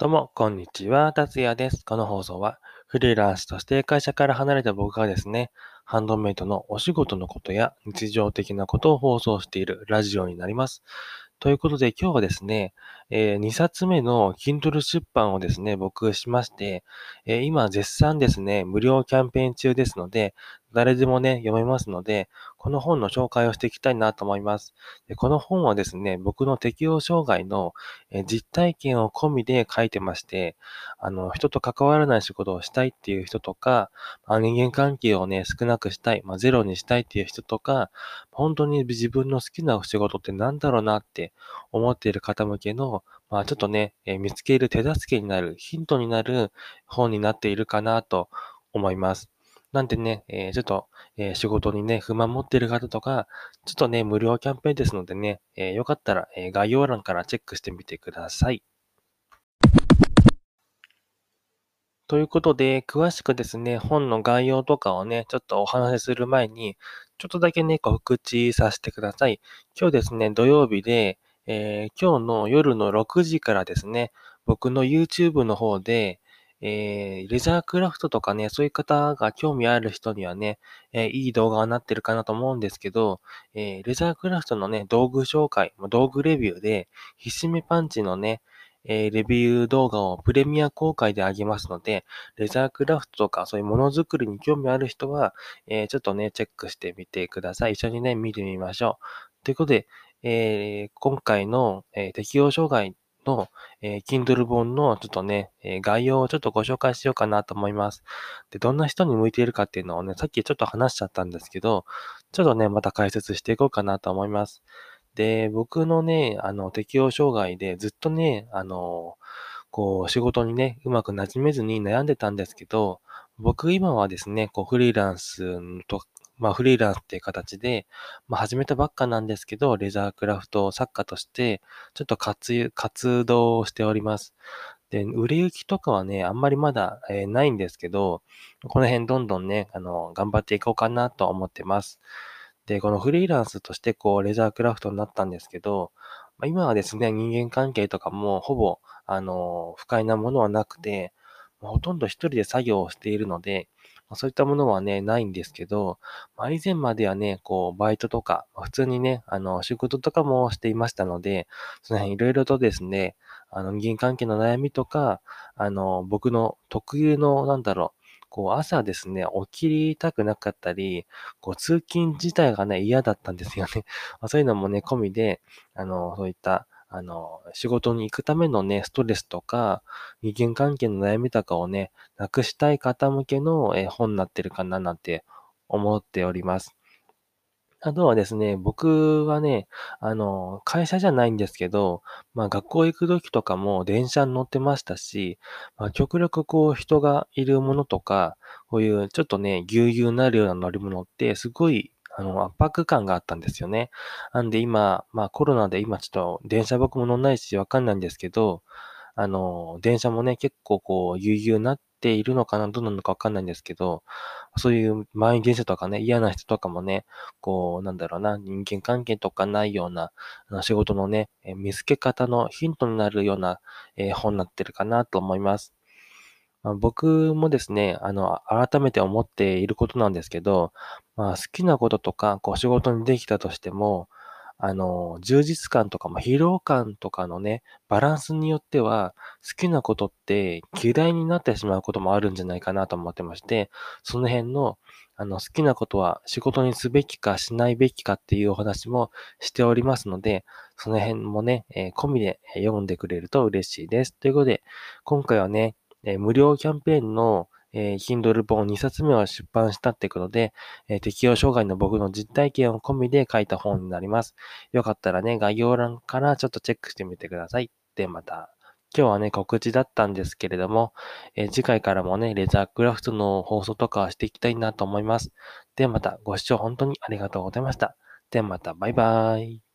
どうも、こんにちは。達也です。この放送は、フリーランスとして会社から離れた僕がですね、ハンドメイドのお仕事のことや日常的なことを放送しているラジオになります。ということで、今日はですね、えー、2冊目の Kindle 出版をですね、僕しまして、えー、今絶賛ですね、無料キャンペーン中ですので、誰でもね、読めますので、この本の紹介をしていきたいなと思います。でこの本はですね、僕の適応障害の、実体験を込みで書いてまして、あの、人と関わらない仕事をしたいっていう人とか、まあ、人間関係をね、少なくしたい、まあ、ゼロにしたいっていう人とか、本当に自分の好きな仕事って何だろうなって思っている方向けの、まあ、ちょっとね、え見つける手助けになる、ヒントになる本になっているかなと思います。なんでね、えー、ちょっと、えー、仕事にね、不満持ってる方とか、ちょっとね、無料キャンペーンですのでね、えー、よかったら、え概要欄からチェックしてみてください。ということで、詳しくですね、本の概要とかをね、ちょっとお話しする前に、ちょっとだけね、告知させてください。今日ですね、土曜日で、え今日の夜の6時からですね、僕の YouTube の方で、えー、レザークラフトとかね、そういう方が興味ある人にはね、えー、いい動画になってるかなと思うんですけど、えー、レザークラフトのね、道具紹介、道具レビューで、ひしめパンチのね、えー、レビュー動画をプレミア公開であげますので、レザークラフトとかそういうものづくりに興味ある人は、えー、ちょっとね、チェックしてみてください。一緒にね、見てみましょう。ということで、えー、今回の、え、適応障害の、えー、Kindle 本のちょっとね、えー、概要をちょっとご紹介しようかなと思います。で、どんな人に向いているかっていうのをね、さっきちょっと話しちゃったんですけど、ちょっとね、また解説していこうかなと思います。で、僕のね、あの、適応障害でずっとね、あの、こう、仕事にね、うまく馴染めずに悩んでたんですけど、僕今はですね、こう、フリーランスとまあ、フリーランスっていう形で、まあ、始めたばっかなんですけど、レザークラフト作家として、ちょっと活活動をしております。で、売れ行きとかはね、あんまりまだ、えー、ないんですけど、この辺どんどんね、あの、頑張っていこうかなと思ってます。で、このフリーランスとしてこう、レザークラフトになったんですけど、まあ、今はですね、人間関係とかもほぼ、あの、不快なものはなくて、ほとんど一人で作業をしているので、ま、そういったものはね、ないんですけど、まあ、以前まではね、こう、バイトとか、普通にね、あの、仕事とかもしていましたので、その辺いろいろとですね、あの、人間関係の悩みとか、あの、僕の特有の、なんだろう、こう、朝ですね、起きりたくなかったり、こう、通勤自体がね、嫌だったんですよね。そういうのもね、込みで、あの、そういったあの、仕事に行くためのね、ストレスとか、人間関係の悩みとかをね、なくしたい方向けの、本になってるかななんて思っております。あとはですね、僕はね、あの、会社じゃないんですけど、まあ学校行く時とかも電車に乗ってましたし、まあ極力こう人がいるものとか、こういうちょっとね、ぎゅうぎゅうになるような乗り物ってすごいあの、圧迫感があったんですよね。なんで今、まあコロナで今ちょっと電車僕も乗んないしわかんないんですけど、あの、電車もね、結構こう、ぎゅうぎゅうになっているのかな、どうなのかわかんないんですけど、そういう満員電車とかね、嫌な人とかもね、こう、なんだろうな、人間関係とかないような、仕事のね、見つけ方のヒントになるような、えー、本になってるかなと思います。まあ、僕もですね、あの、改めて思っていることなんですけど、まあ、好きなこととか、こう、仕事にできたとしても、あの、充実感とか、まあ、疲労感とかのね、バランスによっては、好きなことって嫌いになってしまうこともあるんじゃないかなと思ってまして、その辺の、あの、好きなことは仕事にすべきかしないべきかっていうお話もしておりますので、その辺もね、えー、込みで読んでくれると嬉しいです。ということで、今回はね、え、無料キャンペーンの、えー、Kindle 本2冊目を出版したってことで、え、適応障害の僕の実体験を込みで書いた本になります。よかったらね、概要欄からちょっとチェックしてみてください。で、また。今日はね、告知だったんですけれども、え、次回からもね、レザークラフトの放送とかしていきたいなと思います。では、またご視聴本当にありがとうございました。ではまた、バイバーイ。